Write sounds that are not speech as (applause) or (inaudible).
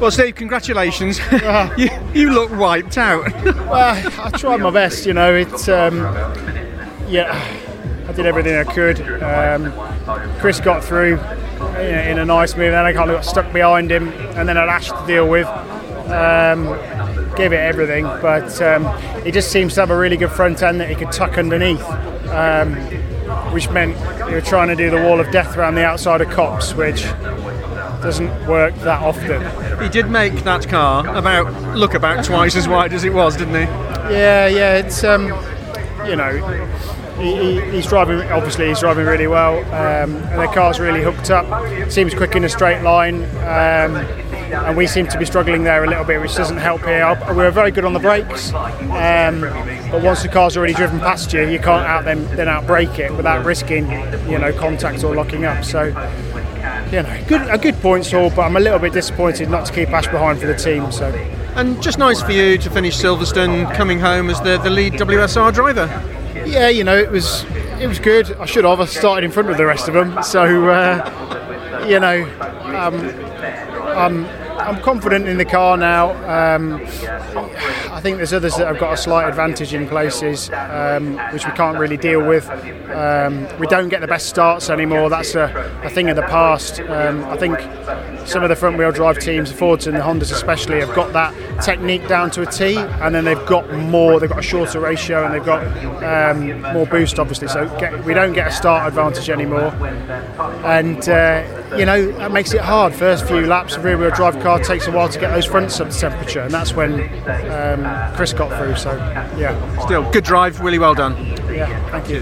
Well, Steve, congratulations. (laughs) (laughs) you, you look wiped out. (laughs) well, I tried my best. You know, it's um, yeah, I did everything I could. Um, Chris got through in a, a nice move, then I kind of got stuck behind him, and then I Ash to deal with. Um, gave it everything, but um, he just seems to have a really good front end that he could tuck underneath, um, which meant he was trying to do the wall of death around the outside of Copse, which doesn't work that often. He did make that car about look about twice as wide as it was, didn't he? Yeah, yeah. It's um, you know, he, he's driving. Obviously, he's driving really well, um, and the car's really hooked up. Seems quick in a straight line. Um, and we seem to be struggling there a little bit, which doesn't help here. We were very good on the brakes, um, but once the car's already driven past you, you can't out then then out brake it without risking, you know, contact or locking up. So, you know, good a good points haul, but I'm a little bit disappointed not to keep Ash behind for the team. So. And just nice for you to finish Silverstone coming home as the, the lead WSR driver. Yeah, you know, it was it was good. I should have. I started in front of the rest of them, so uh, you know, um, I'm I'm confident in the car now. Um, I think there's others that have got a slight advantage in places, um, which we can't really deal with. Um, we don't get the best starts anymore. That's a, a thing of the past. Um, I think some of the front-wheel drive teams, the Fords and the Hondas especially, have got that technique down to a T, and then they've got more. They've got a shorter ratio, and they've got um, more boost, obviously. So get, we don't get a start advantage anymore, and uh, you know that makes it hard. First few laps, a rear-wheel drive car takes a while to get those fronts up to temperature, and that's when um, Chris got through. So yeah, still good drive, really well done. Yeah, thank you.